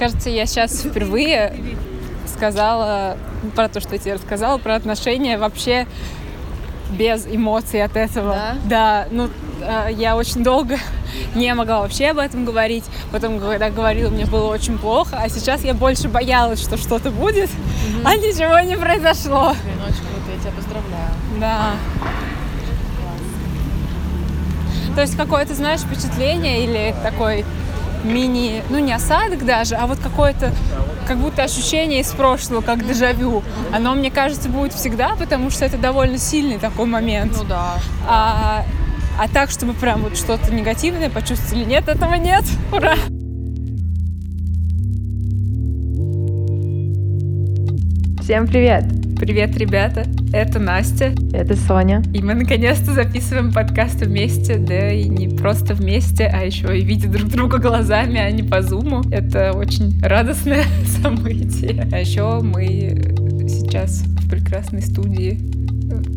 Кажется, я сейчас впервые сказала про то, что я тебе рассказала, про отношения вообще без эмоций от этого. Да? Да, ну, э, я очень долго не могла вообще об этом говорить. Потом, когда говорила, мне было очень плохо. А сейчас я больше боялась, что что-то будет, а ничего не произошло. Блин, очень круто, я тебя поздравляю. Да. То есть какое-то, знаешь, впечатление или такой мини, ну не осадок даже, а вот какое-то, как будто ощущение из прошлого, как дежавю. Оно, мне кажется, будет всегда, потому что это довольно сильный такой момент. Ну да. А, а так, чтобы прям вот что-то негативное почувствовали, нет, этого нет. Ура! Всем привет! Привет, ребята! Это Настя. Это Соня. И мы наконец-то записываем подкаст вместе, да и не просто вместе, а еще и видя друг друга глазами, а не по зуму. Это очень радостное событие. А еще мы сейчас в прекрасной студии,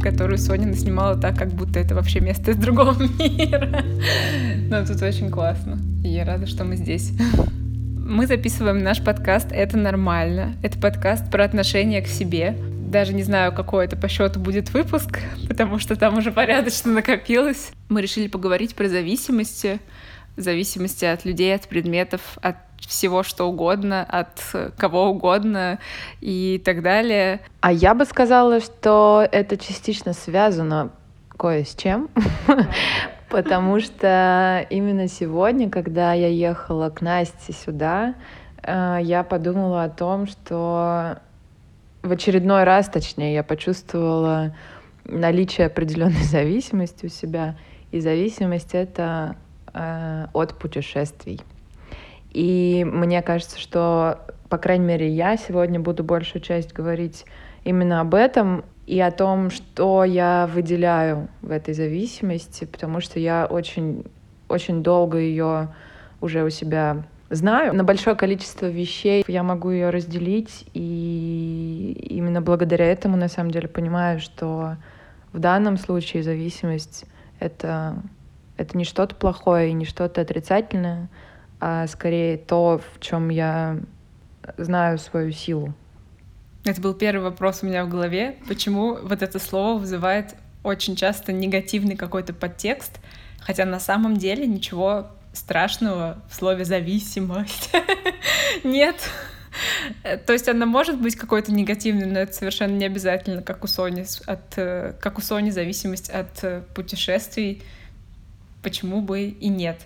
которую Соня наснимала так, как будто это вообще место из другого мира. Но тут очень классно. И я рада, что мы здесь. Мы записываем наш подкаст «Это нормально». Это подкаст про отношение к себе. Даже не знаю, какой это по счету будет выпуск, потому что там уже порядочно накопилось. Мы решили поговорить про зависимости, зависимости от людей, от предметов, от всего что угодно, от кого угодно и так далее. А я бы сказала, что это частично связано кое с чем, потому что именно сегодня, когда я ехала к Насте сюда, э, я подумала о том, что в очередной раз, точнее, я почувствовала наличие определенной зависимости у себя. И зависимость это э, от путешествий. И мне кажется, что, по крайней мере, я сегодня буду большую часть говорить именно об этом и о том, что я выделяю в этой зависимости, потому что я очень, очень долго ее уже у себя знаю. На большое количество вещей я могу ее разделить, и именно благодаря этому, на самом деле, понимаю, что в данном случае зависимость — это, это не что-то плохое и не что-то отрицательное, а скорее то, в чем я знаю свою силу. Это был первый вопрос у меня в голове. Почему вот это слово вызывает очень часто негативный какой-то подтекст, хотя на самом деле ничего страшного в слове зависимость нет. То есть она может быть какой-то негативной, но это совершенно не обязательно, как у Сони, от, э, как у Сони зависимость от э, путешествий почему бы и нет.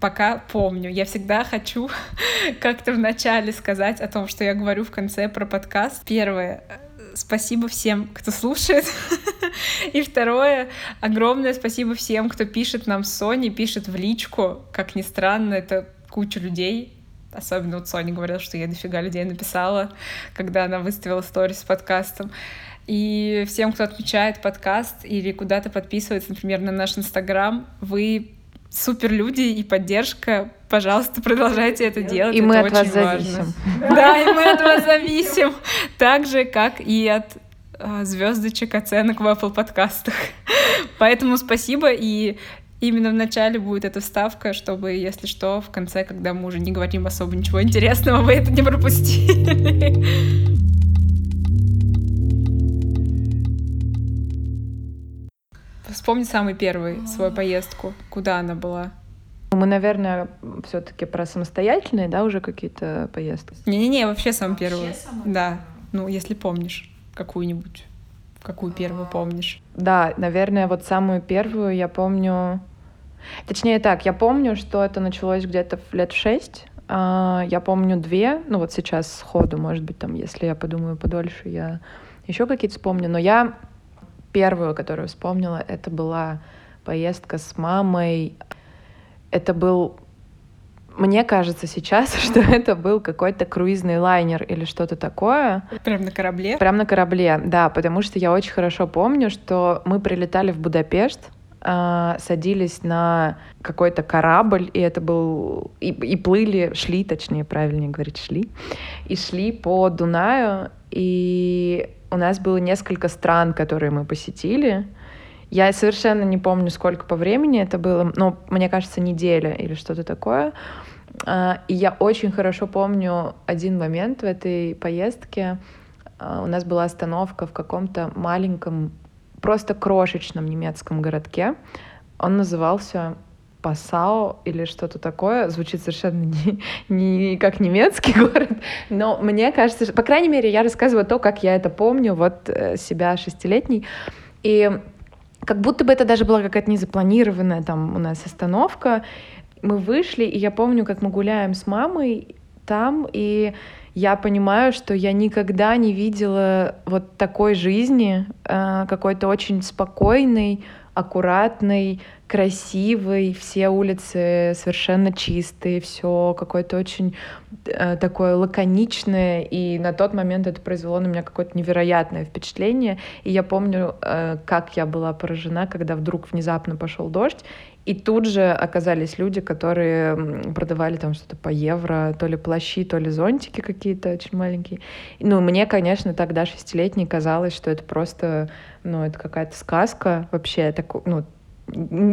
Пока помню. Я всегда хочу как-то вначале сказать о том, что я говорю в конце про подкаст. Первое, спасибо всем, кто слушает. И второе, огромное спасибо всем, кто пишет нам с Соней, пишет в личку. Как ни странно, это куча людей. Особенно вот Соня говорила, что я дофига людей написала, когда она выставила сторис с подкастом. И всем, кто отмечает подкаст или куда-то подписывается, например, на наш Инстаграм, вы супер люди и поддержка. Пожалуйста, продолжайте это делать. И это мы от вас важно. зависим. Да, и мы от вас зависим. Так же, как и от звездочек оценок в Apple подкастах. Поэтому спасибо. И именно в начале будет эта вставка, чтобы, если что, в конце, когда мы уже не говорим особо ничего интересного, вы это не пропустили. Вспомни самый первый свою поездку. Куда она была? Мы, наверное, все-таки про самостоятельные, да, уже какие-то поездки. Не-не-не, вообще самую первую. Да, ну, если помнишь какую-нибудь. Какую первую помнишь? Да, наверное, вот самую первую я помню... Точнее так, я помню, что это началось где-то в лет шесть. А, Я помню две, ну вот сейчас сходу, может быть, там, если я подумаю подольше, я еще какие-то вспомню. Но я первую, которую вспомнила, это была поездка с мамой. Это был мне кажется сейчас, что это был какой-то круизный лайнер или что-то такое. Прям на корабле? Прям на корабле, да, потому что я очень хорошо помню, что мы прилетали в Будапешт, а, садились на какой-то корабль, и это был... И, и плыли, шли, точнее, правильнее говорить, шли. И шли по Дунаю, и у нас было несколько стран, которые мы посетили. Я совершенно не помню, сколько по времени это было, но мне кажется, неделя или что-то такое. А, и я очень хорошо помню один момент в этой поездке. А, у нас была остановка в каком-то маленьком, просто крошечном немецком городке. Он назывался Пасао или что-то такое. Звучит совершенно не, не как немецкий город. Но мне кажется, по крайней мере, я рассказываю то, как я это помню, вот э, себя шестилетней. И как будто бы это даже была какая-то незапланированная там у нас остановка. Мы вышли, и я помню, как мы гуляем с мамой там, и я понимаю, что я никогда не видела вот такой жизни, э, какой-то очень спокойной, аккуратной, красивый, все улицы совершенно чистые, все какое-то очень э, такое лаконичное, и на тот момент это произвело на меня какое-то невероятное впечатление. И я помню, э, как я была поражена, когда вдруг внезапно пошел дождь, и тут же оказались люди, которые продавали там что-то по евро, то ли плащи, то ли зонтики какие-то очень маленькие. Ну, мне, конечно, тогда шестилетней казалось, что это просто, ну, это какая-то сказка вообще, так, ну,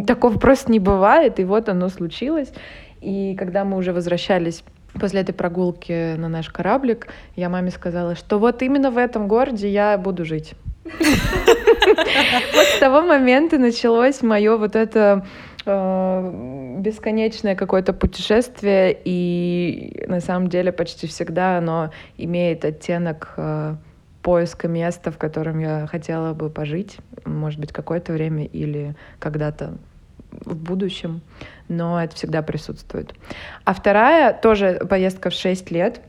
такого просто не бывает, и вот оно случилось. И когда мы уже возвращались после этой прогулки на наш кораблик, я маме сказала, что вот именно в этом городе я буду жить. Вот с того момента началось мое вот это бесконечное какое-то путешествие, и на самом деле почти всегда оно имеет оттенок э, поиска места, в котором я хотела бы пожить, может быть, какое-то время или когда-то в будущем, но это всегда присутствует. А вторая тоже поездка в 6 лет.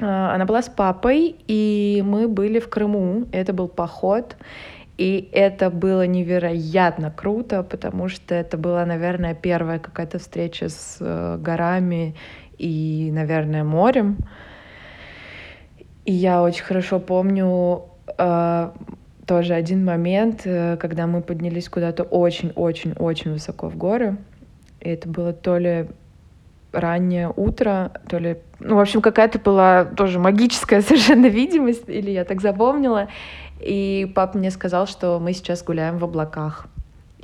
А, она была с папой, и мы были в Крыму. Это был поход, и это было невероятно круто, потому что это была, наверное, первая какая-то встреча с э, горами и, наверное, морем. И я очень хорошо помню э, тоже один момент, э, когда мы поднялись куда-то очень-очень-очень высоко в горы. И это было то ли раннее утро, то ли... Ну, в общем, какая-то была тоже магическая совершенно видимость, или я так запомнила. И папа мне сказал, что мы сейчас гуляем в облаках.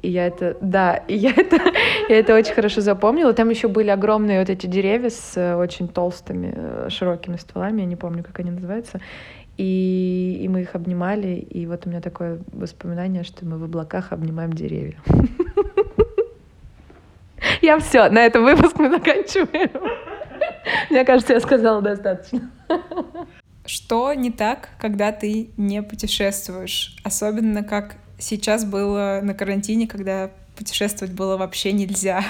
И я это, да, и я это, я это очень хорошо запомнила. Там еще были огромные вот эти деревья с э, очень толстыми, э, широкими стволами, я не помню, как они называются. И, и мы их обнимали, и вот у меня такое воспоминание, что мы в облаках обнимаем деревья. Я все, на этом выпуск мы заканчиваем. Мне кажется, я сказала достаточно. Что не так, когда ты не путешествуешь? Особенно как сейчас было на карантине, когда путешествовать было вообще нельзя.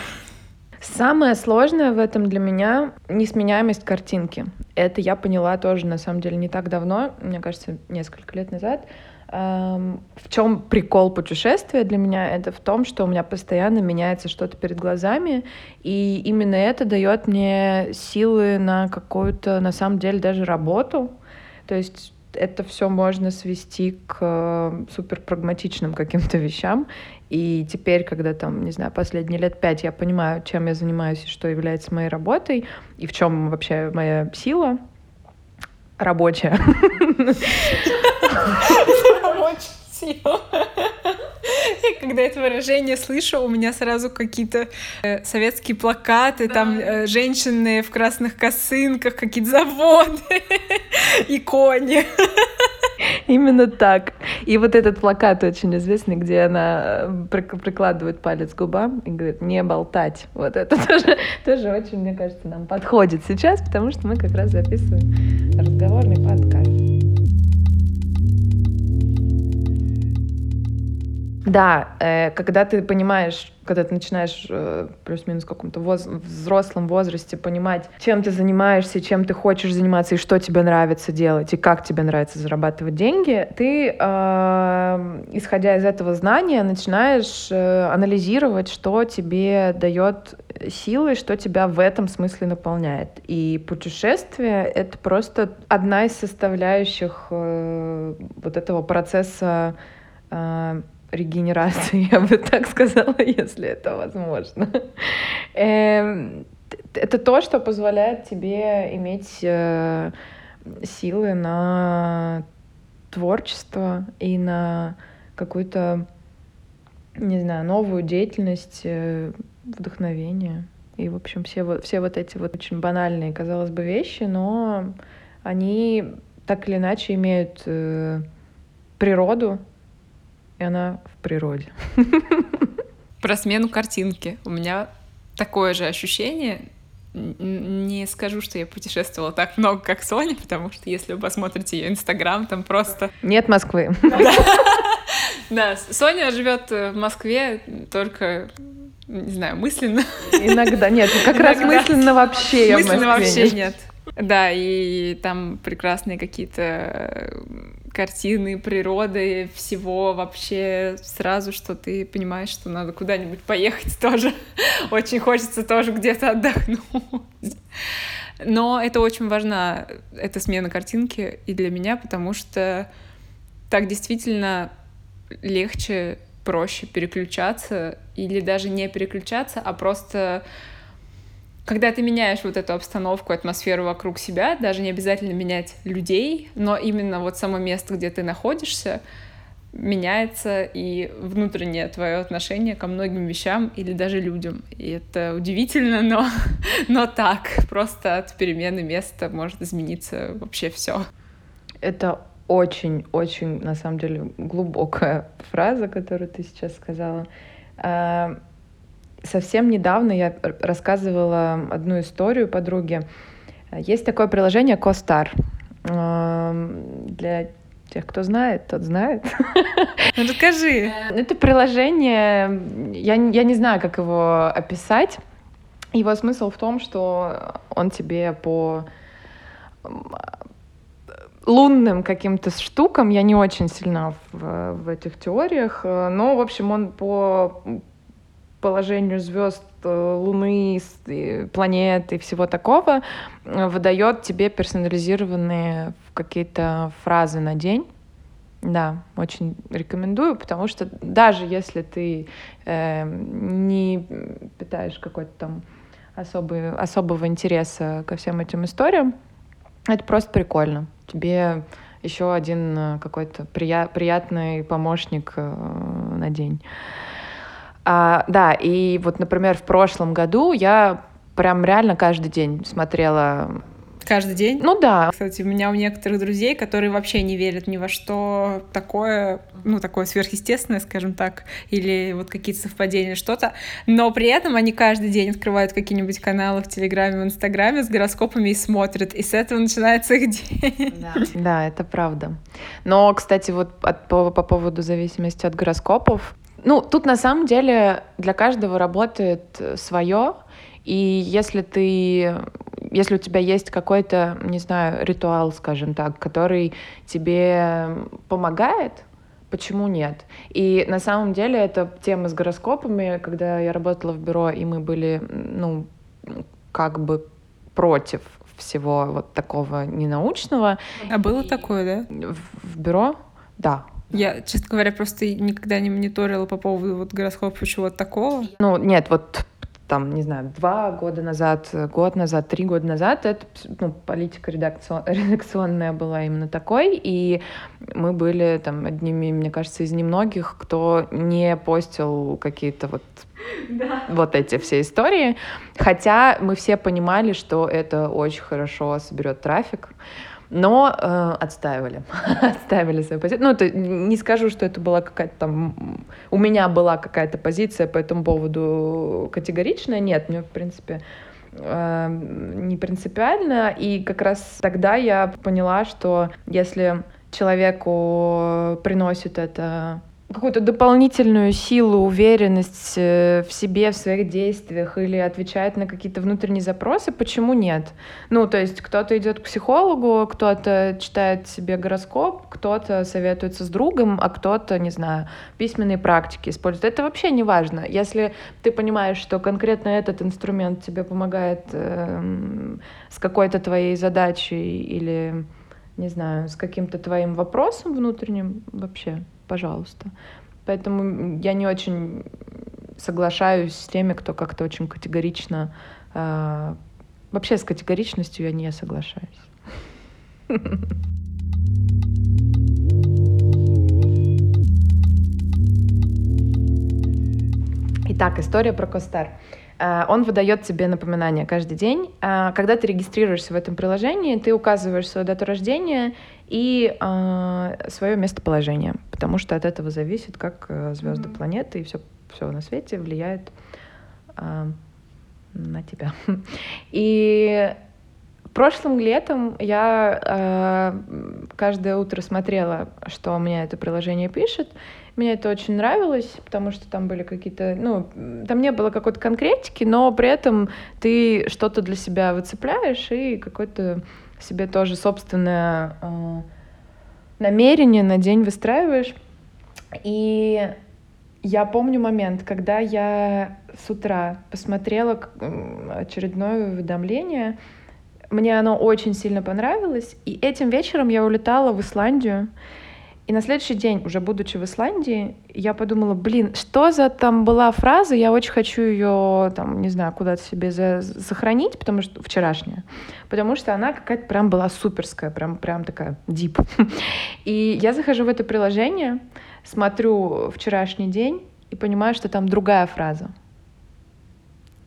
Самое сложное в этом для меня — несменяемость картинки. Это я поняла тоже, на самом деле, не так давно, мне кажется, несколько лет назад. Эм, в чем прикол путешествия для меня? Это в том, что у меня постоянно меняется что-то перед глазами, и именно это дает мне силы на какую-то, на самом деле, даже работу. То есть это все можно свести к э, супер прагматичным каким-то вещам. И теперь, когда там, не знаю, последние лет пять я понимаю, чем я занимаюсь и что является моей работой, и в чем вообще моя сила рабочая. Рабочая сила. И когда это выражение слышу, у меня сразу какие-то э, советские плакаты, да. там э, женщины в красных косынках, какие-то заводы и кони. Именно так. И вот этот плакат очень известный, где она э, прикладывает палец к губам и говорит «не болтать». Вот это тоже, тоже очень, мне кажется, нам подходит сейчас, потому что мы как раз записываем разговорный подкаст. Да, э, когда ты понимаешь, когда ты начинаешь э, плюс-минус в каком-то воз взрослом возрасте понимать, чем ты занимаешься, чем ты хочешь заниматься и что тебе нравится делать, и как тебе нравится зарабатывать деньги, ты, э, исходя из этого знания, начинаешь э, анализировать, что тебе дает силы, что тебя в этом смысле наполняет. И путешествие — это просто одна из составляющих э, вот этого процесса э, регенерации, я бы так сказала, если это возможно. Эм, это то, что позволяет тебе иметь э, силы на творчество и на какую-то, не знаю, новую деятельность, э, вдохновение. И, в общем, все вот, все вот эти вот очень банальные, казалось бы, вещи, но они так или иначе имеют э, природу, и она в природе. Про смену картинки. У меня такое же ощущение. Не скажу, что я путешествовала так много, как Соня, потому что если вы посмотрите ее инстаграм, там просто... Нет Москвы. Да, Соня живет в Москве только не знаю, мысленно. Иногда нет, как раз мысленно вообще я Мысленно вообще нет. Да, и там прекрасные какие-то э, картины, природы, всего вообще сразу, что ты понимаешь, что надо куда-нибудь поехать тоже. Очень хочется тоже где-то отдохнуть. Но это очень важна, эта смена картинки и для меня, потому что так действительно легче, проще переключаться или даже не переключаться, а просто когда ты меняешь вот эту обстановку, атмосферу вокруг себя, даже не обязательно менять людей, но именно вот само место, где ты находишься, меняется и внутреннее твое отношение ко многим вещам или даже людям. И это удивительно, но, но так. Просто от перемены места может измениться вообще все. Это очень-очень, на самом деле, глубокая фраза, которую ты сейчас сказала. Совсем недавно я рассказывала одну историю подруге. Есть такое приложение CoStar. Для тех, кто знает, тот знает. Ну, расскажи. Это приложение, я, я не знаю, как его описать. Его смысл в том, что он тебе по лунным каким-то штукам, я не очень сильна в, в этих теориях, но, в общем, он по положению звезд, э, Луны, планет и всего такого э, выдает тебе персонализированные какие-то фразы на день. Да, очень рекомендую, потому что даже если ты э, не питаешь какой-то там особый, особого интереса ко всем этим историям, это просто прикольно. Тебе еще один э, какой-то прия- приятный помощник э, на день. А, да, и вот, например, в прошлом году я прям реально каждый день смотрела Каждый день? Ну да. Кстати, у меня у некоторых друзей, которые вообще не верят ни во что такое, ну, такое сверхъестественное, скажем так, или вот какие-то совпадения, что-то, но при этом они каждый день открывают какие-нибудь каналы в Телеграме, в Инстаграме с гороскопами и смотрят, и с этого начинается их день. Да, да это правда. Но, кстати, вот от, по, по поводу зависимости от гороскопов, ну, тут на самом деле для каждого работает свое, и если ты, если у тебя есть какой-то, не знаю, ритуал, скажем так, который тебе помогает, почему нет? И на самом деле это тема с гороскопами, когда я работала в бюро, и мы были, ну, как бы против всего вот такого ненаучного. А было такое, да? В, в бюро? Да, я, честно говоря, просто никогда не мониторила по поводу вот гороскопа чего-то такого. Ну, нет, вот там, не знаю, два года назад, год назад, три года назад, это ну, политика редакцион, редакционная была именно такой, и мы были там одними, мне кажется, из немногих, кто не постил какие-то вот да. вот эти все истории, хотя мы все понимали, что это очень хорошо соберет трафик, но э, отстаивали, отстаивали свою позицию. Ну, это, не скажу, что это была какая-то там... У меня была какая-то позиция по этому поводу категоричная. Нет, мне, в принципе, э, не принципиально. И как раз тогда я поняла, что если человеку приносит это какую-то дополнительную силу, уверенность э, в себе, в своих действиях или отвечает на какие-то внутренние запросы, почему нет? Ну, то есть кто-то идет к психологу, кто-то читает себе гороскоп, кто-то советуется с другом, а кто-то, не знаю, письменные практики использует. Это вообще не важно. Если ты понимаешь, что конкретно этот инструмент тебе помогает э, с какой-то твоей задачей или, не знаю, с каким-то твоим вопросом внутренним, вообще пожалуйста. Поэтому я не очень соглашаюсь с теми, кто как-то очень категорично... Э, вообще с категоричностью я не соглашаюсь. Итак, история про Костар. Э, он выдает тебе напоминания каждый день. Э, когда ты регистрируешься в этом приложении, ты указываешь свою дату рождения и э, свое местоположение, потому что от этого зависит, как звезды mm-hmm. планеты и все, все на свете влияет на тебя. И прошлым летом я каждое утро смотрела, что мне это приложение пишет, мне это очень нравилось, потому что там были какие-то, ну, там не было какой-то конкретики, но при этом ты что-то для себя выцепляешь и какое-то себе тоже собственное э, намерение на день выстраиваешь. И я помню момент, когда я с утра посмотрела очередное уведомление, мне оно очень сильно понравилось, и этим вечером я улетала в Исландию, и на следующий день, уже будучи в Исландии, я подумала, блин, что за там была фраза, я очень хочу ее, там, не знаю, куда-то себе за сохранить, потому что вчерашняя, потому что она какая-то прям была суперская, прям, прям такая дип. И я захожу в это приложение, смотрю вчерашний день и понимаю, что там другая фраза.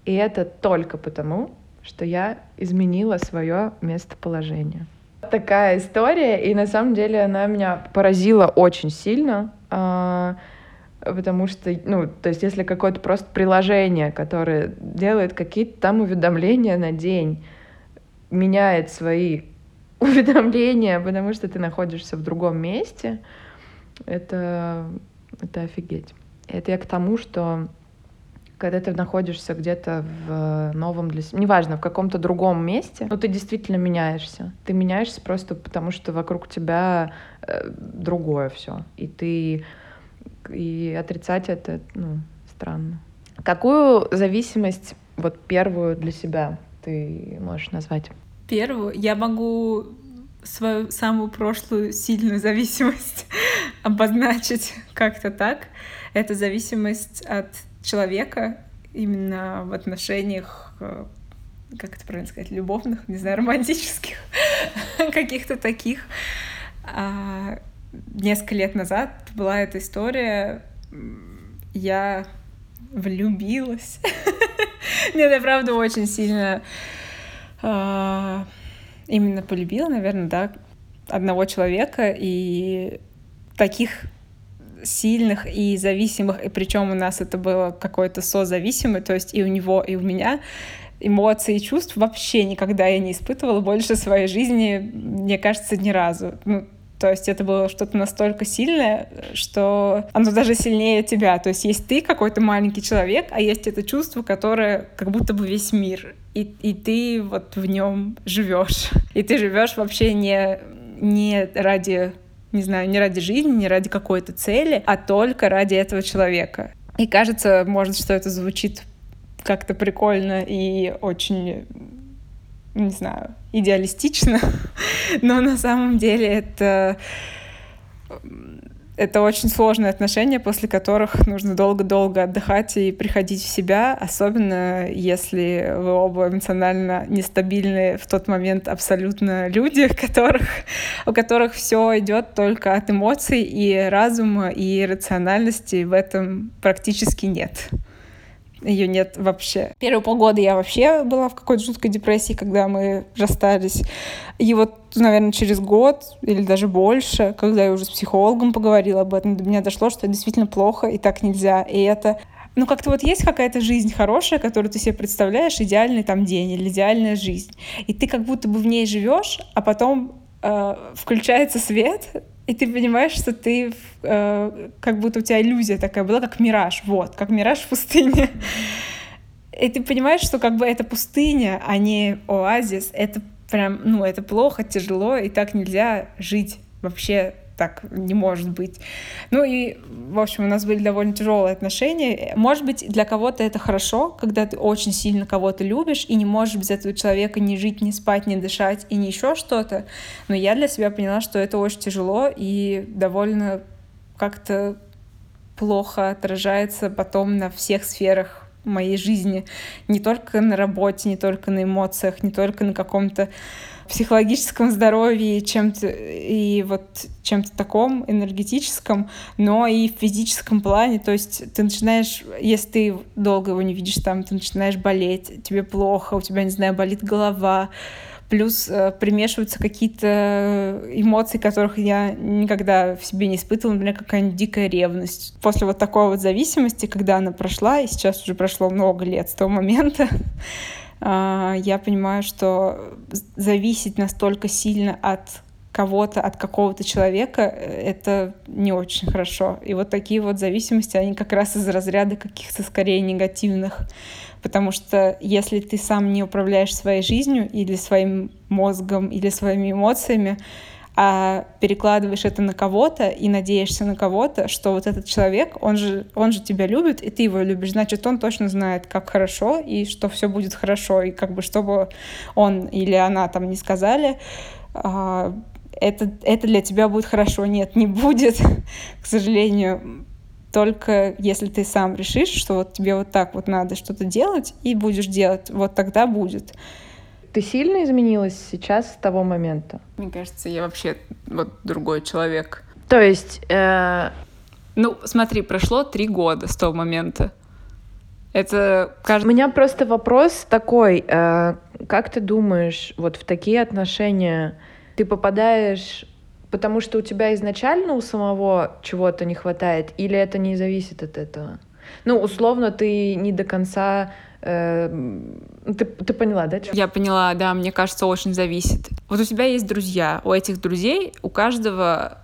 И это только потому, что я изменила свое местоположение такая история, и на самом деле она меня поразила очень сильно, а, потому что, ну, то есть если какое-то просто приложение, которое делает какие-то там уведомления на день, меняет свои уведомления, потому что ты находишься в другом месте, это, это офигеть. Это я к тому, что когда ты находишься где-то в новом для себя, неважно, в каком-то другом месте, но ты действительно меняешься. Ты меняешься просто потому, что вокруг тебя э, другое все. И ты и отрицать это, ну, странно. Какую зависимость, вот первую для себя, ты можешь назвать? Первую? Я могу свою самую прошлую сильную зависимость обозначить как-то так. Это зависимость от человека именно в отношениях, э, как это правильно сказать, любовных, не знаю, романтических, каких-то таких. А, несколько лет назад была эта история, я влюбилась. Нет, я правда очень сильно а, именно полюбила, наверное, да, одного человека, и таких сильных и зависимых, и причем у нас это было какое-то созависимое, то есть и у него, и у меня эмоций и чувств вообще никогда я не испытывала больше в своей жизни, мне кажется, ни разу. Ну, то есть это было что-то настолько сильное, что оно даже сильнее тебя. То есть есть ты какой-то маленький человек, а есть это чувство, которое как будто бы весь мир. И, и ты вот в нем живешь. И ты живешь вообще не, не ради не знаю, не ради жизни, не ради какой-то цели, а только ради этого человека. И кажется, может, что это звучит как-то прикольно и очень, не знаю, идеалистично, но на самом деле это это очень сложные отношения, после которых нужно долго-долго отдыхать и приходить в себя, особенно если вы оба эмоционально нестабильные в тот момент абсолютно люди, которых, у которых все идет только от эмоций и разума и рациональности в этом практически нет ее нет вообще. Первые полгода я вообще была в какой-то жуткой депрессии, когда мы расстались. И вот, наверное, через год или даже больше, когда я уже с психологом поговорила об этом, до меня дошло, что действительно плохо, и так нельзя. И это ну, как-то вот есть какая-то жизнь хорошая, которую ты себе представляешь, идеальный там день или идеальная жизнь. И ты как будто бы в ней живешь, а потом э, включается свет, и ты понимаешь, что ты э, как будто у тебя иллюзия такая была, как мираж, вот, как мираж в пустыне. И ты понимаешь, что как бы это пустыня, а не оазис, это прям, ну, это плохо, тяжело, и так нельзя жить вообще так не может быть. Ну и, в общем, у нас были довольно тяжелые отношения. Может быть, для кого-то это хорошо, когда ты очень сильно кого-то любишь и не можешь без этого человека ни жить, ни спать, ни дышать и ни еще что-то. Но я для себя поняла, что это очень тяжело и довольно как-то плохо отражается потом на всех сферах моей жизни. Не только на работе, не только на эмоциях, не только на каком-то психологическом здоровье, чем-то и вот чем-то таком энергетическом, но и в физическом плане. То есть ты начинаешь, если ты долго его не видишь там, ты начинаешь болеть, тебе плохо, у тебя, не знаю, болит голова, плюс э, примешиваются какие-то эмоции, которых я никогда в себе не испытывала, например, какая-нибудь дикая ревность. После вот такой вот зависимости, когда она прошла, и сейчас уже прошло много лет с того момента, э, я понимаю, что зависеть настолько сильно от кого-то, от какого-то человека, э, это не очень хорошо. И вот такие вот зависимости, они как раз из разряда каких-то скорее негативных. Потому что если ты сам не управляешь своей жизнью или своим мозгом, или своими эмоциями, а перекладываешь это на кого-то и надеешься на кого-то, что вот этот человек, он же, он же тебя любит, и ты его любишь, значит, он точно знает, как хорошо, и что все будет хорошо, и как бы чтобы он или она там не сказали, а, это, это для тебя будет хорошо. Нет, не будет, к сожалению только если ты сам решишь, что вот тебе вот так вот надо что-то делать, и будешь делать, вот тогда будет. Ты сильно изменилась сейчас с того момента? Мне кажется, я вообще вот другой человек. То есть... Э... Ну, смотри, прошло три года с того момента. Это кажется... У меня просто вопрос такой. Э, как ты думаешь, вот в такие отношения ты попадаешь потому что у тебя изначально у самого чего-то не хватает, или это не зависит от этого? Ну, условно, ты не до конца ты, ты поняла, да? Я поняла, да, мне кажется, очень зависит. Вот у тебя есть друзья, у этих друзей, у каждого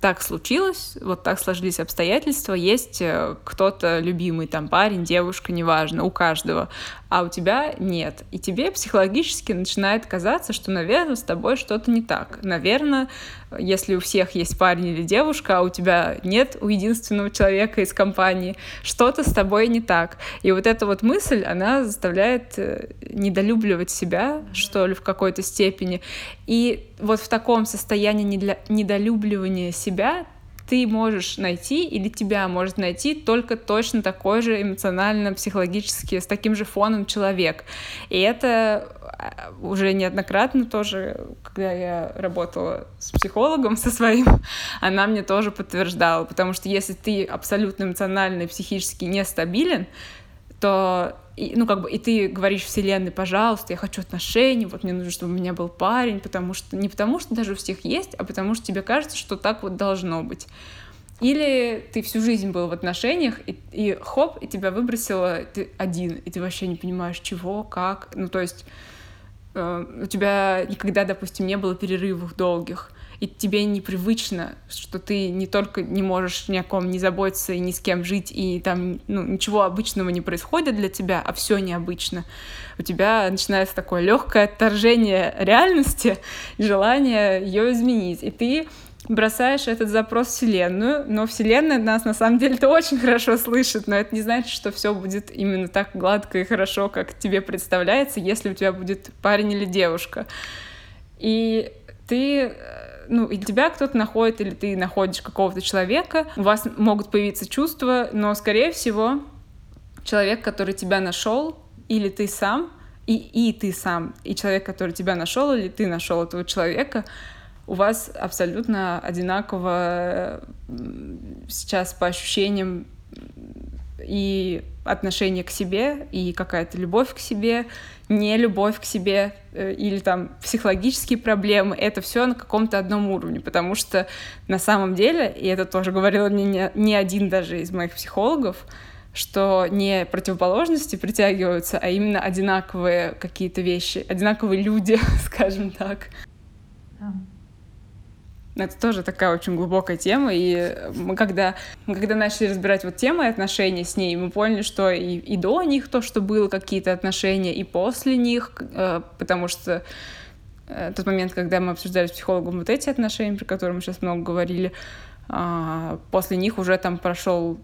так случилось, вот так сложились обстоятельства, есть э, кто-то любимый, там парень, девушка, неважно, у каждого, а у тебя нет. И тебе психологически начинает казаться, что, наверное, с тобой что-то не так. Наверное, если у всех есть парень или девушка, а у тебя нет у единственного человека из компании, что-то с тобой не так. И вот эта вот мысль, она заставляет э, недолюбливать себя, что ли, в какой-то степени. И вот в таком состоянии недолюбливания себя ты можешь найти или тебя может найти только точно такой же эмоционально, психологически, с таким же фоном человек. И это а, уже неоднократно тоже, когда я работала с психологом со своим, она мне тоже подтверждала, потому что если ты абсолютно эмоционально и психически нестабилен, то и, ну, как бы, и ты говоришь вселенной, пожалуйста, я хочу отношений, вот мне нужно, чтобы у меня был парень, потому что, не потому что даже у всех есть, а потому что тебе кажется, что так вот должно быть. Или ты всю жизнь был в отношениях, и, и хоп, и тебя выбросило ты один, и ты вообще не понимаешь, чего, как. Ну, то есть э, у тебя никогда, допустим, не было перерывов долгих и тебе непривычно, что ты не только не можешь ни о ком не заботиться и ни с кем жить, и там ну, ничего обычного не происходит для тебя, а все необычно. У тебя начинается такое легкое отторжение реальности, желание ее изменить. И ты бросаешь этот запрос в Вселенную, но Вселенная нас на самом деле-то очень хорошо слышит, но это не значит, что все будет именно так гладко и хорошо, как тебе представляется, если у тебя будет парень или девушка. И ты ну, или тебя кто-то находит, или ты находишь какого-то человека, у вас могут появиться чувства, но, скорее всего, человек, который тебя нашел, или ты сам, и, и ты сам, и человек, который тебя нашел, или ты нашел этого человека, у вас абсолютно одинаково сейчас по ощущениям и отношение к себе, и какая-то любовь к себе, не любовь к себе э, или там психологические проблемы, это все на каком-то одном уровне, потому что на самом деле, и это тоже говорил мне не, один даже из моих психологов, что не противоположности притягиваются, а именно одинаковые какие-то вещи, одинаковые люди, скажем так. Это тоже такая очень глубокая тема, и мы когда, мы когда начали разбирать вот темы отношений с ней, мы поняли, что и, и до них то, что было какие-то отношения, и после них, э, потому что э, тот момент, когда мы обсуждали с психологом вот эти отношения, про которые мы сейчас много говорили, э, после них уже там прошел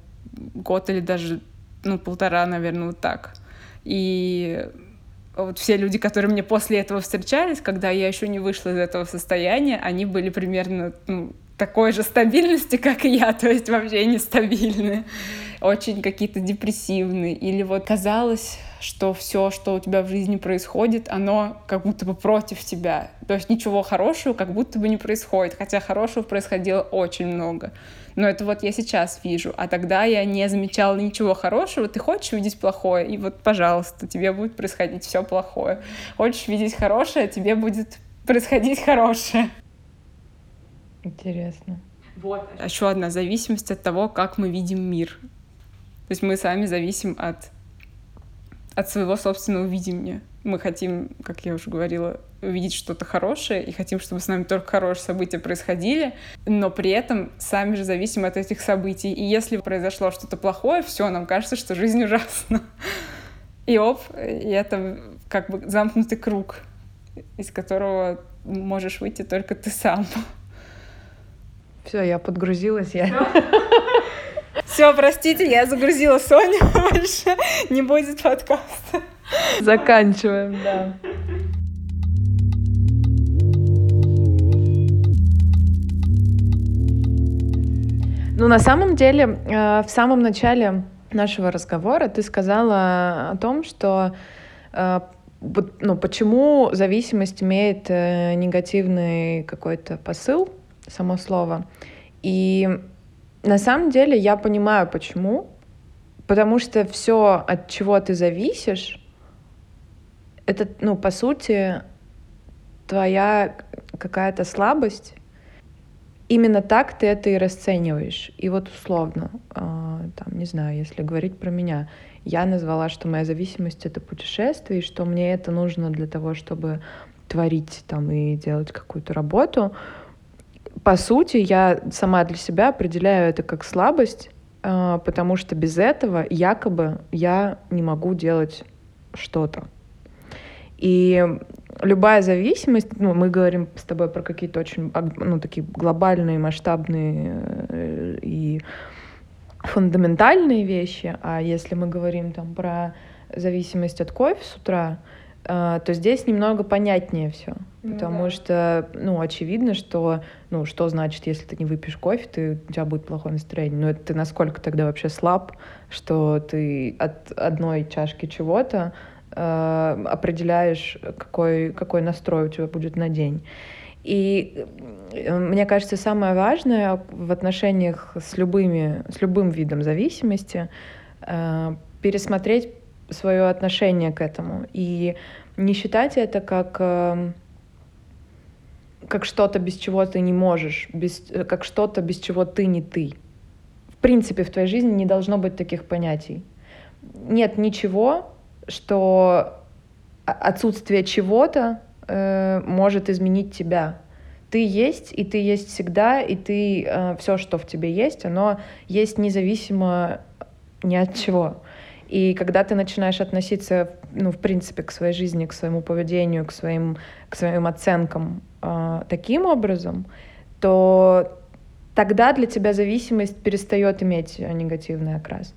год или даже, ну, полтора, наверное, вот так. И вот все люди, которые мне после этого встречались, когда я еще не вышла из этого состояния, они были примерно ну, такой же стабильности, как и я, то есть вообще нестабильные, очень какие-то депрессивные. Или вот казалось, что все, что у тебя в жизни происходит, оно как будто бы против тебя. То есть ничего хорошего как будто бы не происходит, хотя хорошего происходило очень много. Но это вот я сейчас вижу, а тогда я не замечала ничего хорошего. Ты хочешь видеть плохое, и вот, пожалуйста, тебе будет происходить все плохое. Хочешь видеть хорошее, тебе будет происходить хорошее. Интересно. Вот. Еще одна зависимость от того, как мы видим мир. То есть мы сами зависим от, от своего собственного видения. Мы хотим, как я уже говорила, увидеть что-то хорошее и хотим, чтобы с нами только хорошие события происходили, но при этом сами же зависим от этих событий. И если произошло что-то плохое, все, нам кажется, что жизнь ужасна. И оп, и это как бы замкнутый круг, из которого можешь выйти только ты сам. Все, я подгрузилась, я. Все, простите, я загрузила Соню, больше не будет подкаста. Заканчиваем, да. Ну, на самом деле, э, в самом начале нашего разговора ты сказала о том, что э, ну, почему зависимость имеет э, негативный какой-то посыл само слово. И на самом деле я понимаю, почему. Потому что все, от чего ты зависишь, это, ну, по сути, твоя какая-то слабость. Именно так ты это и расцениваешь. И вот условно, э, там, не знаю, если говорить про меня, я назвала, что моя зависимость — это путешествие, и что мне это нужно для того, чтобы творить там и делать какую-то работу по сути, я сама для себя определяю это как слабость, а, потому что без этого якобы я не могу делать что-то. И любая зависимость, ну, мы говорим с тобой про какие-то очень, ну, такие глобальные, масштабные э, и фундаментальные вещи, а если мы говорим там про зависимость от кофе с утра, а, то здесь немного понятнее все. Ну, потому да. что, ну, очевидно, что, ну, что значит, если ты не выпьешь кофе, ты, у тебя будет плохое настроение. Ну, это ты насколько тогда вообще слаб, что ты от одной чашки чего-то э, определяешь, какой, какой настрой у тебя будет на день. И э, мне кажется, самое важное в отношениях с, любыми, с любым видом зависимости э, пересмотреть свое отношение к этому и не считать это как э, как что-то, без чего ты не можешь, без, э, как что-то, без чего ты не ты. В принципе, в твоей жизни не должно быть таких понятий. Нет ничего, что отсутствие чего-то э, может изменить тебя. Ты есть, и ты есть всегда, и ты э, все, что в тебе есть, оно есть независимо ни от чего. И когда ты начинаешь относиться, ну, в принципе, к своей жизни, к своему поведению, к своим, к своим оценкам э, таким образом, то тогда для тебя зависимость перестает иметь негативный окрас.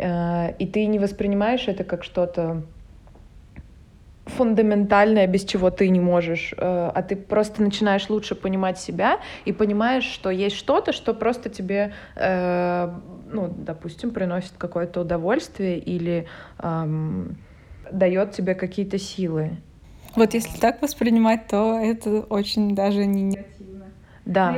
Э, и ты не воспринимаешь это как что-то фундаментальное, без чего ты не можешь, э, а ты просто начинаешь лучше понимать себя и понимаешь, что есть что-то, что просто тебе, э, ну, допустим, приносит какое-то удовольствие или эм, дает тебе какие-то силы. Вот если так воспринимать, то это очень даже не негативно. Да.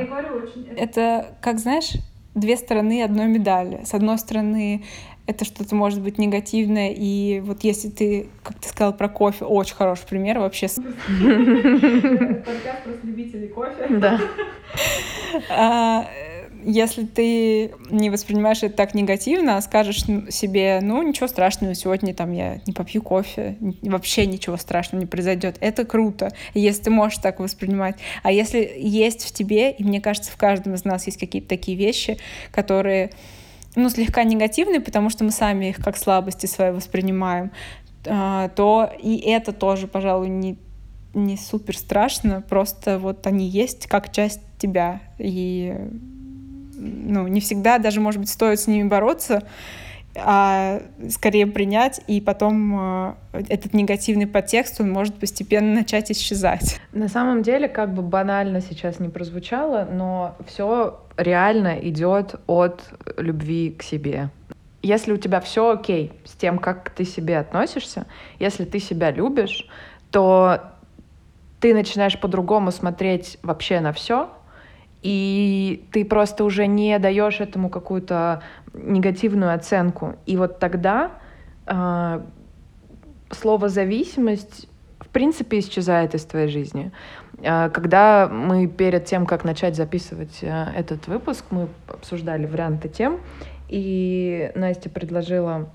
Это, как знаешь, две стороны одной медали. С одной стороны, это что-то может быть негативное, и вот если ты, как ты сказал про кофе, очень хороший пример вообще. Подкаст просто любителей кофе. Да. А, если ты не воспринимаешь это так негативно, а скажешь себе, ну, ничего страшного, сегодня там я не попью кофе, вообще ничего страшного не произойдет. Это круто, если ты можешь так воспринимать. А если есть в тебе, и мне кажется, в каждом из нас есть какие-то такие вещи, которые ну, слегка негативные, потому что мы сами их как слабости свои воспринимаем, а, то и это тоже, пожалуй, не, не супер страшно, просто вот они есть как часть тебя. И ну, не всегда даже, может быть, стоит с ними бороться, а скорее принять, и потом э, этот негативный подтекст, он может постепенно начать исчезать. На самом деле, как бы банально сейчас не прозвучало, но все реально идет от любви к себе. Если у тебя все окей с тем, как ты себе относишься, если ты себя любишь, то ты начинаешь по-другому смотреть вообще на все, и ты просто уже не даешь этому какую-то негативную оценку. И вот тогда э, слово зависимость в принципе исчезает из твоей жизни. Э, когда мы перед тем, как начать записывать э, этот выпуск, мы обсуждали варианты тем, и Настя предложила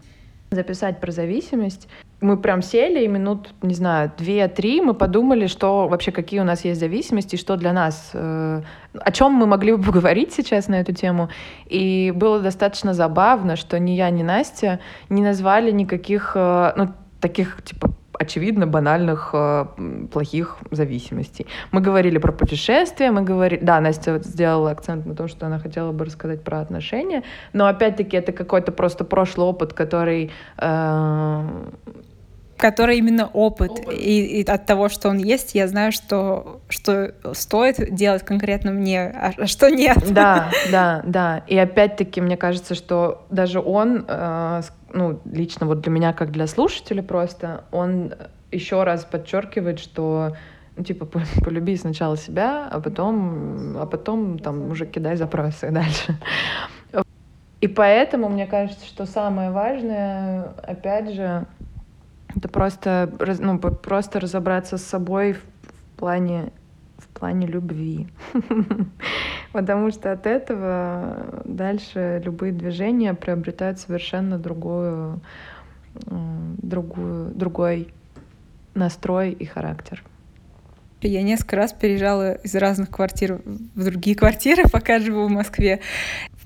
записать про зависимость. Мы прям сели и минут, не знаю, две-три мы подумали, что вообще какие у нас есть зависимости, что для нас, э, о чем мы могли бы поговорить сейчас на эту тему. И было достаточно забавно, что ни я, ни Настя не назвали никаких, э, ну, таких, типа, очевидно банальных э, плохих зависимостей. Мы говорили про путешествия, мы говорили... Да, Настя вот сделала акцент на том, что она хотела бы рассказать про отношения, но опять-таки это какой-то просто прошлый опыт, который э, который именно опыт. опыт. И, и от того, что он есть, я знаю, что, что стоит делать конкретно мне, а, а что нет. Да, да, да. И опять-таки, мне кажется, что даже он, э, ну, лично вот для меня, как для слушателя просто, он еще раз подчеркивает, что ну, типа, полюби сначала себя, а потом, а потом там уже кидай запросы дальше. И поэтому мне кажется, что самое важное, опять же, это просто, ну, просто разобраться с собой в, в плане плане любви. Потому что от этого дальше любые движения приобретают совершенно другую, другую, другой настрой и характер. Я несколько раз переезжала из разных квартир в другие квартиры, пока живу в Москве.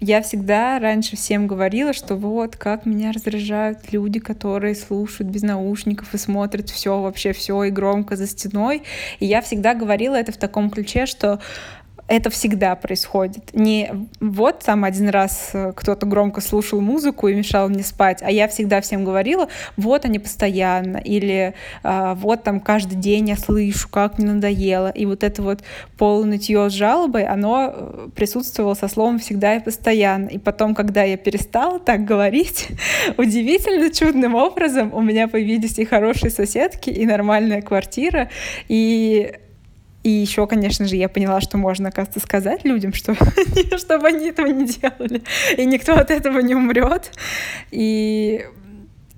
Я всегда раньше всем говорила, что вот как меня раздражают люди, которые слушают без наушников и смотрят все вообще все и громко за стеной. И я всегда говорила это в таком ключе, что это всегда происходит. Не вот там один раз э, кто-то громко слушал музыку и мешал мне спать, а я всегда всем говорила, вот они постоянно, или а, вот там каждый день я слышу, как мне надоело. И вот это вот полнытье с жалобой, оно э, присутствовало со словом всегда и постоянно. И потом, когда я перестала так говорить, удивительно чудным образом у меня появились и хорошие соседки, и нормальная квартира, и и еще, конечно же, я поняла, что можно, оказывается, сказать людям, что, чтобы они этого не делали. И никто от этого не умрет. И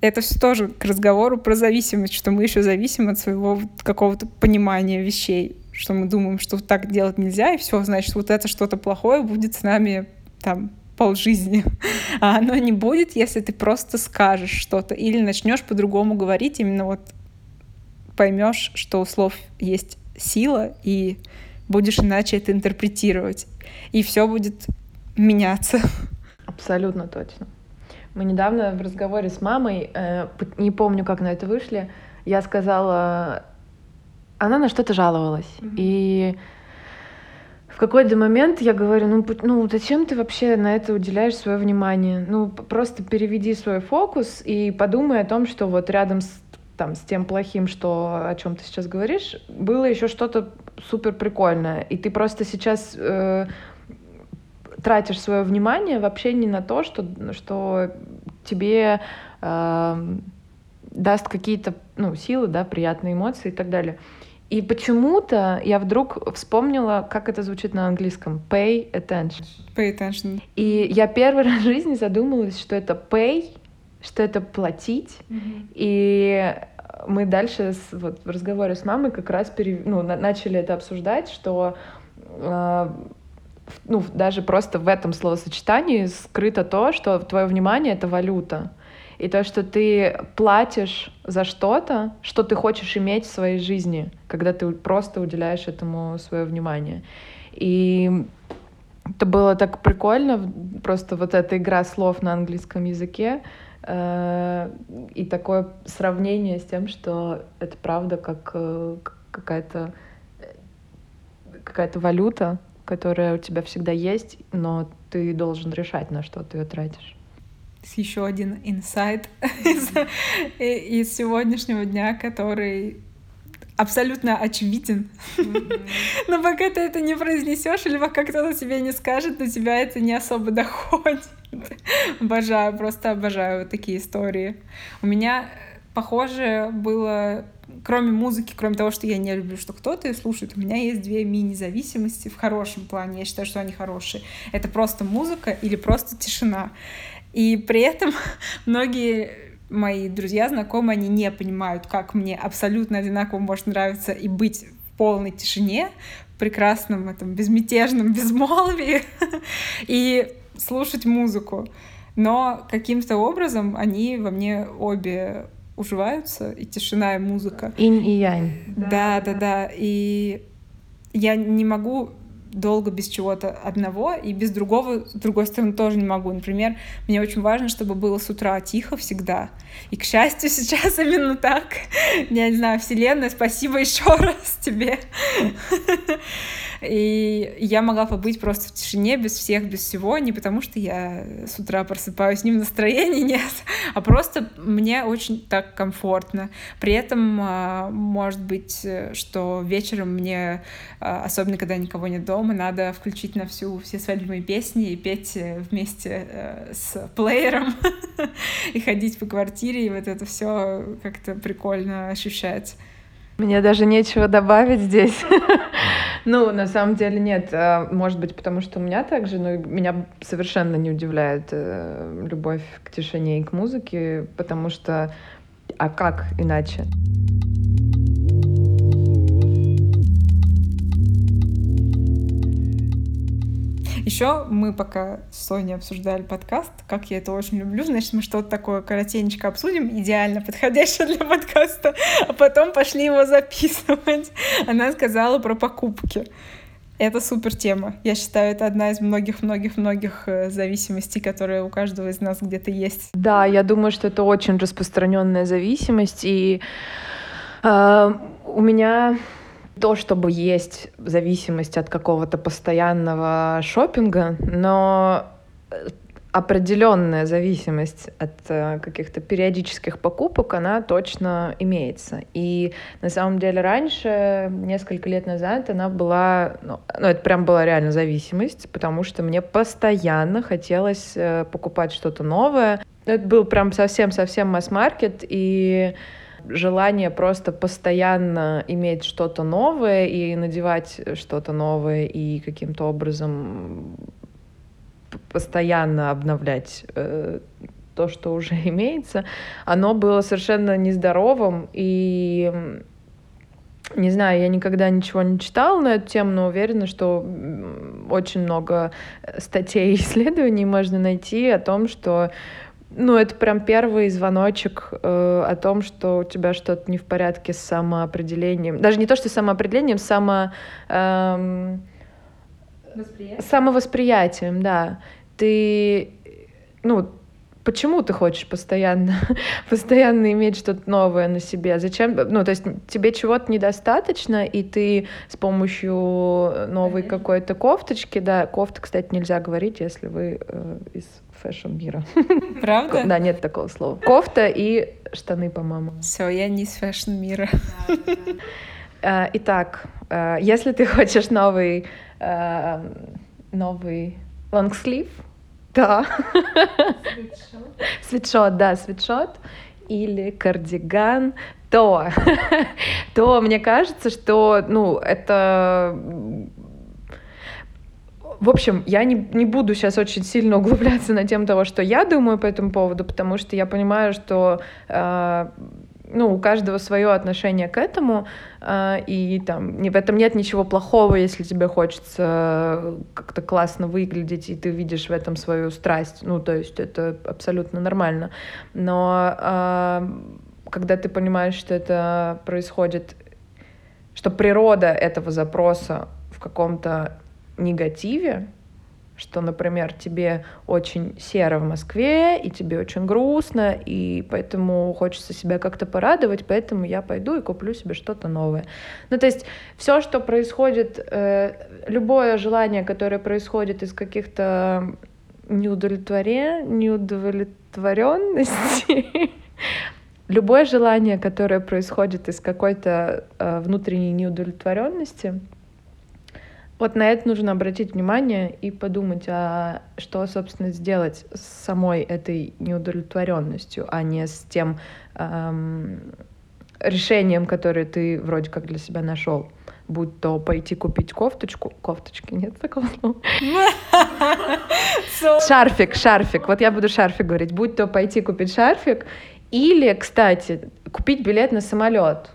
это все тоже к разговору про зависимость, что мы еще зависим от своего какого-то понимания вещей, что мы думаем, что так делать нельзя, и все, значит, вот это что-то плохое будет с нами там полжизни. А оно не будет, если ты просто скажешь что-то или начнешь по-другому говорить, именно вот поймешь, что у слов есть сила, и будешь иначе это интерпретировать. И все будет меняться. Абсолютно точно. Мы недавно в разговоре с мамой, э, не помню, как на это вышли, я сказала, она на что-то жаловалась. Mm-hmm. И в какой-то момент я говорю, ну, ну зачем ты вообще на это уделяешь свое внимание? Ну, просто переведи свой фокус и подумай о том, что вот рядом с там, с тем плохим, что, о чем ты сейчас говоришь, было еще что-то супер прикольное. И ты просто сейчас э, тратишь свое внимание вообще не на то, что, что тебе э, даст какие-то ну, силы, да, приятные эмоции и так далее. И почему-то я вдруг вспомнила, как это звучит на английском. Pay attention. Pay attention. И я первый раз в жизни задумалась, что это pay что это платить. Mm-hmm. И мы дальше с, вот, в разговоре с мамой как раз пере, ну, на, начали это обсуждать, что э, ну, даже просто в этом словосочетании скрыто то, что твое внимание — это валюта. И то, что ты платишь за что-то, что ты хочешь иметь в своей жизни, когда ты просто уделяешь этому свое внимание. И это было так прикольно, просто вот эта игра слов на английском языке, и такое сравнение с тем, что это правда как э, какая-то какая-то валюта, которая у тебя всегда есть, но ты должен решать, на что ты ее тратишь. еще один инсайт из, из сегодняшнего дня, который абсолютно очевиден. Но пока ты это не произнесешь, или пока кто-то тебе не скажет, до тебя это не особо доходит. обожаю, просто обожаю вот такие истории. У меня похоже было кроме музыки, кроме того, что я не люблю, что кто-то ее слушает, у меня есть две мини-зависимости в хорошем плане. Я считаю, что они хорошие. Это просто музыка или просто тишина. И при этом многие мои друзья, знакомые, они не понимают, как мне абсолютно одинаково может нравиться и быть в полной тишине, в прекрасном этом безмятежном безмолвии и слушать музыку. Но каким-то образом они во мне обе уживаются, и тишина, и музыка. Инь и янь. Да, да, да. И я не могу долго без чего-то одного, и без другого, с другой стороны, тоже не могу. Например, мне очень важно, чтобы было с утра тихо всегда. И, к счастью, сейчас именно так. Я не знаю, Вселенная, спасибо еще раз тебе. И я могла побыть просто в тишине, без всех, без всего, не потому что я с утра просыпаюсь, не в настроении, нет, а просто мне очень так комфортно. При этом, а, может быть, что вечером мне, а, особенно когда никого нет дома, надо включить на всю все свои любимые песни и петь вместе э, с плеером и ходить по квартире, и вот это все как-то прикольно ощущать. Мне даже нечего добавить здесь. Ну, на самом деле нет. А, может быть, потому что у меня так же, но меня совершенно не удивляет э, любовь к тишине и к музыке, потому что а как иначе? Еще мы пока с Соней обсуждали подкаст, как я это очень люблю, значит, мы что-то такое коротенечко обсудим, идеально подходящее для подкаста, а потом пошли его записывать. Она сказала про покупки. Это супер тема. Я считаю, это одна из многих-многих-многих э, зависимостей, которые у каждого из нас где-то есть. Да, я думаю, что это очень распространенная зависимость. И э, у меня то, чтобы есть зависимость от какого-то постоянного шопинга, но э, определенная зависимость от э, каких-то периодических покупок, она точно имеется. И на самом деле раньше, несколько лет назад, она была, ну, ну это прям была реально зависимость, потому что мне постоянно хотелось э, покупать что-то новое. Это был прям совсем-совсем масс-маркет, и желание просто постоянно иметь что-то новое и надевать что-то новое и каким-то образом постоянно обновлять э, то, что уже имеется, оно было совершенно нездоровым. И не знаю, я никогда ничего не читала на эту тему, но уверена, что очень много статей и исследований можно найти о том, что ну, это прям первый звоночек э, о том, что у тебя что-то не в порядке с самоопределением. Даже не то, что с самоопределением, само... Эм, Восприятие? Самовосприятием, да. Ты, ну, почему ты хочешь постоянно, постоянно иметь что-то новое на себе? Зачем? Ну, то есть тебе чего-то недостаточно, и ты с помощью новой какой-то кофточки, да, кофта, кстати, нельзя говорить, если вы э, из fashion мира. Правда? Да, нет такого слова. Кофта и штаны, по-моему. Все, я не из fashion мира. Э, итак, э, если ты хочешь новый э, новый лонгслив, да. Свитшот, да, свитшот или кардиган, то, то мне кажется, что, ну, это в общем, я не, не буду сейчас очень сильно углубляться на тему того, что я думаю по этому поводу, потому что я понимаю, что э, ну, у каждого свое отношение к этому, э, и там в этом нет ничего плохого, если тебе хочется как-то классно выглядеть, и ты видишь в этом свою страсть. Ну, то есть это абсолютно нормально. Но э, когда ты понимаешь, что это происходит, что природа этого запроса в каком-то негативе, что, например, тебе очень серо в Москве, и тебе очень грустно, и поэтому хочется себя как-то порадовать, поэтому я пойду и куплю себе что-то новое. Ну, то есть все, что происходит, э, любое желание, которое происходит из каких-то неудовлетворе... неудовлетворенности, любое желание, которое происходит из какой-то э, внутренней неудовлетворенности, вот на это нужно обратить внимание и подумать, а что, собственно, сделать с самой этой неудовлетворенностью, а не с тем эм, решением, которое ты вроде как для себя нашел. Будь то пойти купить кофточку, кофточки, нет такого слова. Шарфик, шарфик, вот я буду шарфик говорить. Будь то пойти купить шарфик, или, кстати, купить билет на самолет.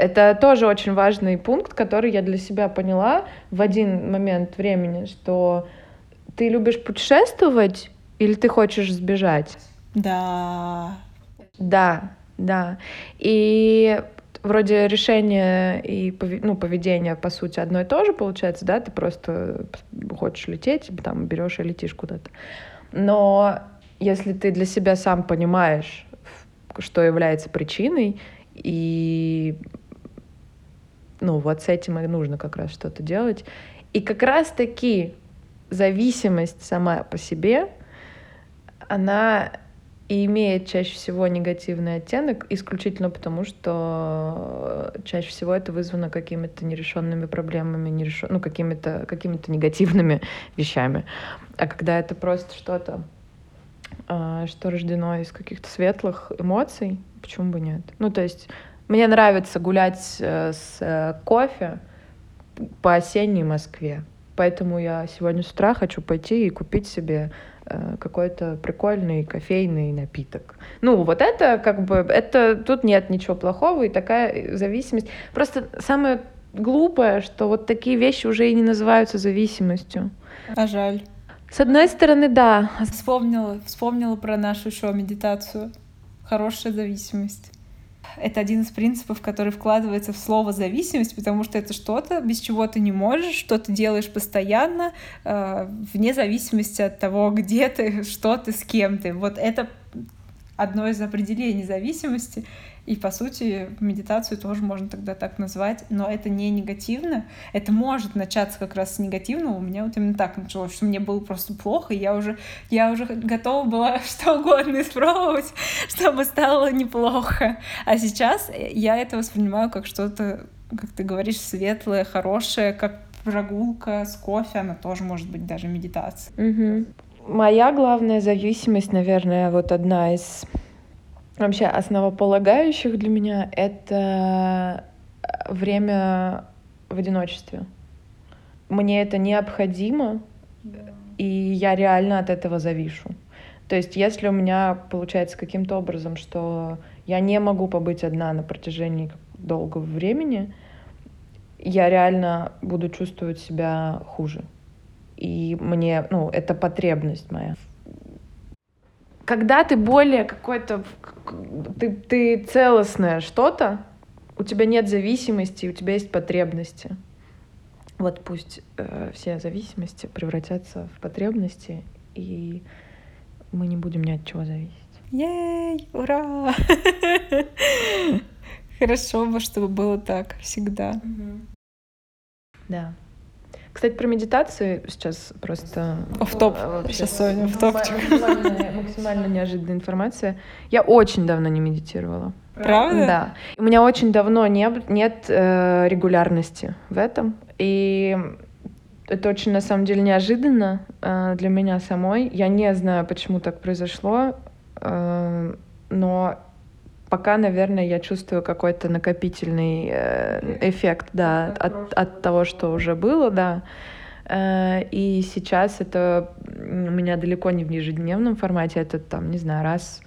Это тоже очень важный пункт, который я для себя поняла в один момент времени, что ты любишь путешествовать или ты хочешь сбежать? Да. Да, да. И вроде решение и ну, поведение, по сути, одно и то же получается, да, ты просто хочешь лететь, там берешь и летишь куда-то. Но если ты для себя сам понимаешь, что является причиной, и ну, вот с этим и нужно как раз что-то делать. И как раз-таки зависимость сама по себе, она имеет чаще всего негативный оттенок исключительно потому, что чаще всего это вызвано какими-то нерешенными проблемами, нерешен... ну, какими-то какими негативными вещами. А когда это просто что-то, а, что рождено из каких-то светлых эмоций, почему бы нет? Ну, то есть мне нравится гулять э, с э, кофе по осенней Москве. Поэтому я сегодня с утра хочу пойти и купить себе э, какой-то прикольный кофейный напиток. Ну, вот это как бы, это тут нет ничего плохого, и такая зависимость. Просто самое глупое, что вот такие вещи уже и не называются зависимостью. А жаль. С одной стороны, да. Вспомнила, вспомнила про нашу еще медитацию. Хорошая зависимость это один из принципов, который вкладывается в слово зависимость, потому что это что-то, без чего ты не можешь, что ты делаешь постоянно, э, вне зависимости от того, где ты, что ты, с кем ты. Вот это одно из определений зависимости. И, по сути, медитацию тоже можно тогда так назвать, но это не негативно. Это может начаться как раз с негативного. У меня вот именно так началось, что мне было просто плохо, и я уже, я уже готова была что угодно испробовать, чтобы стало неплохо. А сейчас я это воспринимаю как что-то, как ты говоришь, светлое, хорошее, как прогулка с кофе, она тоже может быть даже медитация. Угу. Моя главная зависимость, наверное, вот одна из вообще основополагающих для меня — это время в одиночестве. Мне это необходимо, и я реально от этого завишу. То есть если у меня получается каким-то образом, что я не могу побыть одна на протяжении долгого времени, я реально буду чувствовать себя хуже. И мне, ну, это потребность моя когда ты более какой-то, ты, ты целостное что-то, у тебя нет зависимости, у тебя есть потребности. Вот пусть э, все зависимости превратятся в потребности, и мы не будем ни от чего зависеть. Ей, ура! Хорошо бы, чтобы было так всегда. Да. Кстати, про медитацию сейчас просто... Оф-топ. Сейчас Соня в топчик. Максимально, максимально неожиданная информация. Я очень давно не медитировала. Правда? Да. У меня очень давно не, нет э, регулярности в этом. И это очень, на самом деле, неожиданно э, для меня самой. Я не знаю, почему так произошло, э, но пока, наверное, я чувствую какой-то накопительный э, эффект, да, от, от того, что уже было, да. Э, и сейчас это у меня далеко не в ежедневном формате, это там, не знаю, раз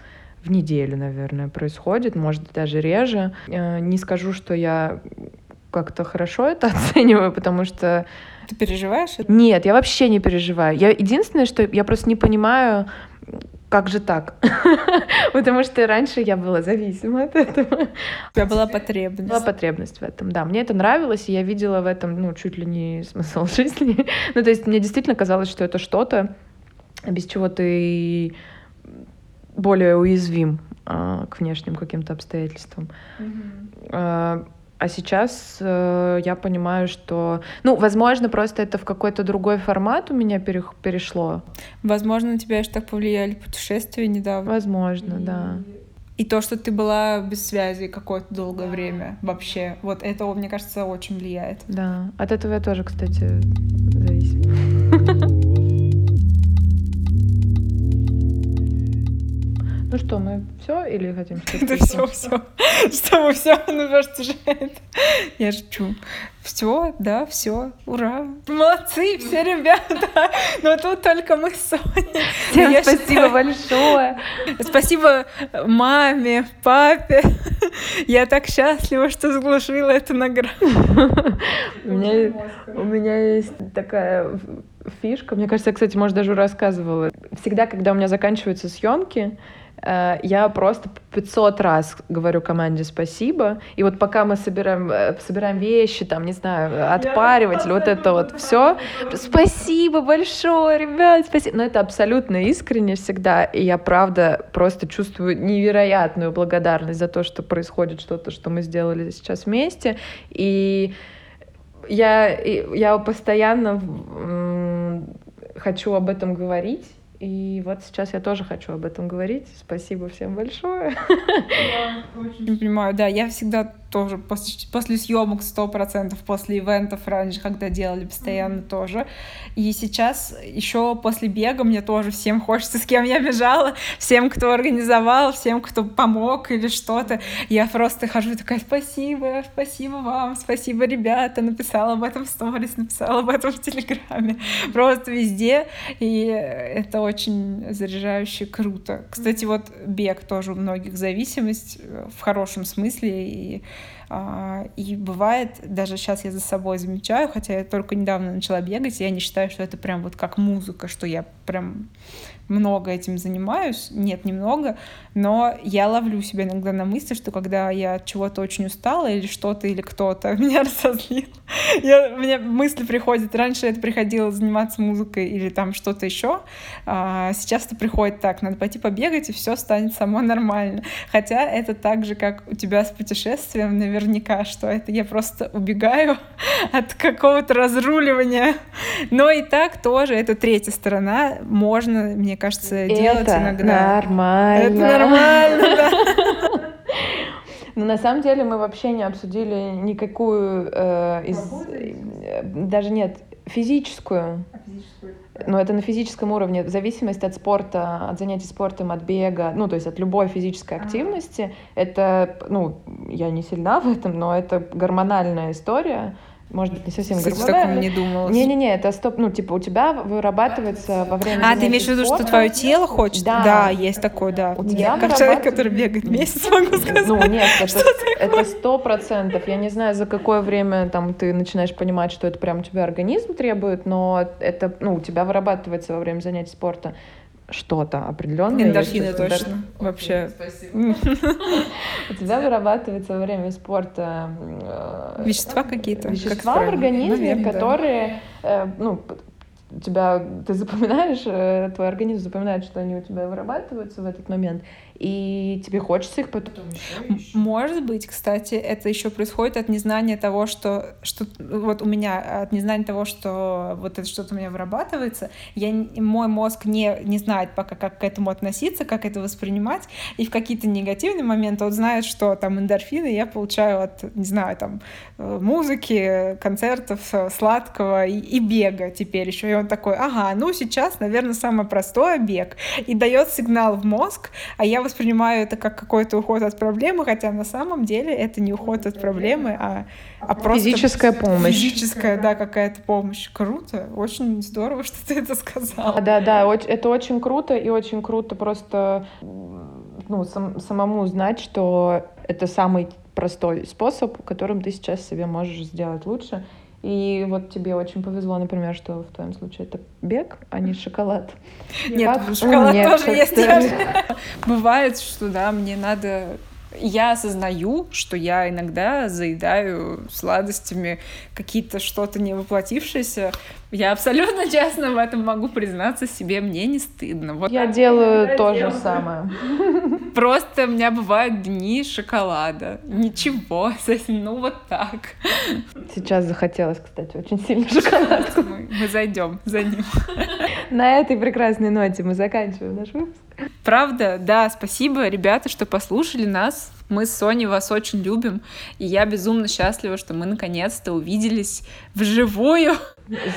в неделю, наверное, происходит, может даже реже. Э, не скажу, что я как-то хорошо это оцениваю, потому что... Ты переживаешь это? Нет, я вообще не переживаю. Я единственное, что я просто не понимаю, как же так? Потому что раньше я была зависима от этого. У тебя была потребность. Была потребность в этом, да. Мне это нравилось, и я видела в этом, ну, чуть ли не смысл жизни. ну, то есть мне действительно казалось, что это что-то, без чего ты более уязвим а, к внешним каким-то обстоятельствам. Mm-hmm. А, А сейчас э, я понимаю, что, ну, возможно, просто это в какой-то другой формат у меня перех- перешло. Возможно, на тебя еще так повлияли путешествия недавно. Возможно, да. И то, что ты была без связи какое-то долгое время вообще, вот это, мне кажется, очень влияет. Да. От этого я тоже, кстати, зависит. Ну что, мы все или хотим что-то? Это все, все. Что мы все, ну кажется же это. Я шучу. Все, да, все, ура. Молодцы все ребята. Но тут только мы с Соней. Всем Я спасибо считаю- большое. Спасибо маме, папе. Я так счастлива, что заслужила эту награду. У меня, у меня есть такая фишка. Мне кажется, я, кстати, может, даже рассказывала. Всегда, когда у меня заканчиваются съемки, я просто 500 раз говорю команде спасибо. И вот пока мы собираем, э, собираем вещи, там, не знаю, отпаривать или вот это вот все, спасибо большое, ребят, спасибо. Но это абсолютно искренне всегда. И я, правда, просто чувствую невероятную благодарность за то, что происходит что-то, что мы сделали сейчас вместе. И я, я постоянно хочу об этом говорить. И вот сейчас я тоже хочу об этом говорить. Спасибо всем большое. Не понимаю, да, я всегда тоже после, после съемок сто процентов, после ивентов раньше, когда делали постоянно тоже. И сейчас еще после бега мне тоже всем хочется, с кем я бежала, всем, кто организовал, всем, кто помог или что-то. Я просто хожу такая, спасибо, спасибо вам, спасибо, ребята, написала об этом в сторис, написала об этом в Телеграме, просто везде. И это очень заряжающе, круто. Кстати, вот бег тоже у многих зависимость э, в хорошем смысле. И, и бывает, даже сейчас я за собой замечаю, хотя я только недавно начала бегать, я не считаю, что это прям вот как музыка, что я прям много этим занимаюсь, нет, немного, но я ловлю себя иногда на мысли, что когда я от чего-то очень устала или что-то или кто-то меня разозлил, я, у меня мысли приходят. Раньше это приходило заниматься музыкой или там что-то еще, а сейчас это приходит так, надо пойти побегать, и все станет само нормально. Хотя это так же, как у тебя с путешествием, наверняка, что это я просто убегаю от какого-то разруливания. Но и так тоже, это третья сторона, можно, мне кажется, делать это иногда. нормально. Это нормально, да. Но на самом деле мы вообще не обсудили никакую э, из... э, даже нет, физическую. Но это на физическом уровне. Зависимость от спорта, от занятий спортом, от бега, ну, то есть от любой физической активности. Это, ну, я не сильна в этом, но это гормональная история. Может быть, не совсем Кстати, таком гормональная. не думала. Не-не-не, это стоп, ну, типа, у тебя вырабатывается во время А, ты имеешь в виду, что твое тело хочет? Да. есть такое, да. У тебя как человек, вырабатывается- который бегает месяц, могу сказать. Ну, нет, это, это сто процентов. Я не знаю, за какое время там ты начинаешь понимать, что это прям у тебя организм требует, но это, ну, у тебя вырабатывается во время занятий спорта что-то определенное. Эндорфины точно. Вообще. У тебя вырабатывается во время спорта э, Вещества какие-то. как вещества в организме, которые, э, ну, тебя, ты запоминаешь, э, твой организм запоминает, что они у тебя вырабатываются в этот момент, и тебе хочется их потом М- Может быть, кстати, это еще происходит от незнания того, что, что вот у меня от незнания того, что вот это что-то у меня вырабатывается, я, мой мозг не, не знает пока, как к этому относиться, как это воспринимать, и в какие-то негативные моменты он знает, что там эндорфины я получаю от, не знаю, там э, музыки, концертов, э, сладкого и, и бега теперь еще. И он такой, ага, ну сейчас, наверное, самое простое бег. И дает сигнал в мозг, а я воспринимаю это как какой-то уход от проблемы, хотя на самом деле это не уход от проблемы, а, а просто Физическая помощь. Физическая, да, какая-то помощь. Круто, очень здорово, что ты это сказала. Да, да, это очень круто, и очень круто просто ну, сам- самому знать, что это самый простой способ, которым ты сейчас себе можешь сделать лучше. И вот тебе очень повезло, например, что в твоем случае это бег, а не шоколад. Нет, Как шоколад тоже есть. Бывает, что да, мне надо я осознаю, что я иногда заедаю сладостями какие-то что-то не воплотившееся. Я абсолютно честно в этом могу признаться себе, мне не стыдно. Вот Я делаю то же самое. Просто у меня бывают дни шоколада. Ничего, ну вот так. Сейчас захотелось, кстати, очень сильно шоколадку. Мы, мы зайдем за ним. На этой прекрасной ноте мы заканчиваем наш выпуск. Правда, да, спасибо, ребята, что послушали нас. Мы с Соней вас очень любим, и я безумно счастлива, что мы наконец-то увиделись вживую.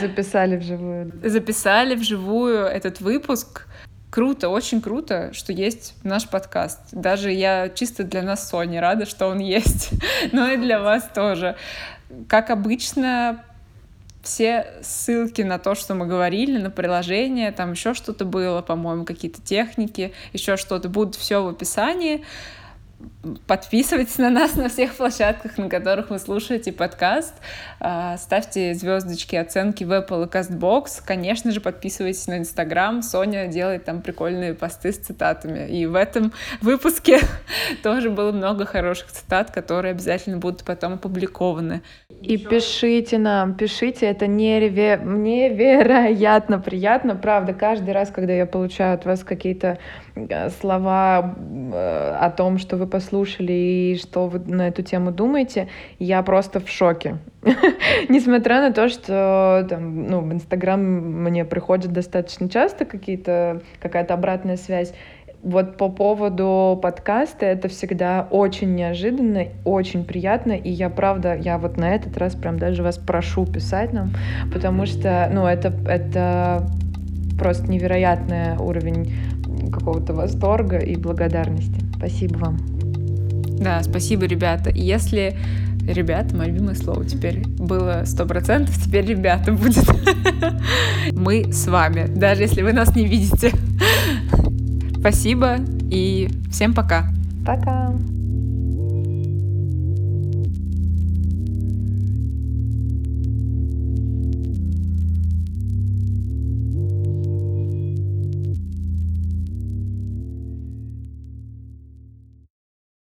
Записали вживую. Записали вживую этот выпуск. Круто, очень круто, что есть наш подкаст. Даже я чисто для нас, Сони, рада, что он есть. Но и для вас тоже. Как обычно, все ссылки на то, что мы говорили, на приложение, там еще что-то было, по-моему, какие-то техники, еще что-то, будут все в описании. Подписывайтесь на нас на всех площадках, на которых вы слушаете подкаст. А, ставьте звездочки, оценки в Apple и CastBox. Конечно же, подписывайтесь на Instagram. Соня делает там прикольные посты с цитатами. И в этом выпуске тоже было много хороших цитат, которые обязательно будут потом опубликованы. И пишите нам, пишите, это нереверо... невероятно приятно, правда, каждый раз, когда я получаю от вас какие-то э, слова э, о том, что вы послушали и что вы на эту тему думаете, я просто в шоке. Несмотря на то, что там, ну, в Инстаграм мне приходят достаточно часто какие-то, какая-то обратная связь, вот по поводу подкаста это всегда очень неожиданно, очень приятно, и я правда, я вот на этот раз прям даже вас прошу писать нам, потому что, ну, это, это просто невероятный уровень какого-то восторга и благодарности. Спасибо вам. Да, спасибо, ребята. Если ребята, мое любимое слово теперь было сто процентов, теперь ребята будет. Мы с вами, даже если вы нас не видите. Спасибо и всем пока. Пока.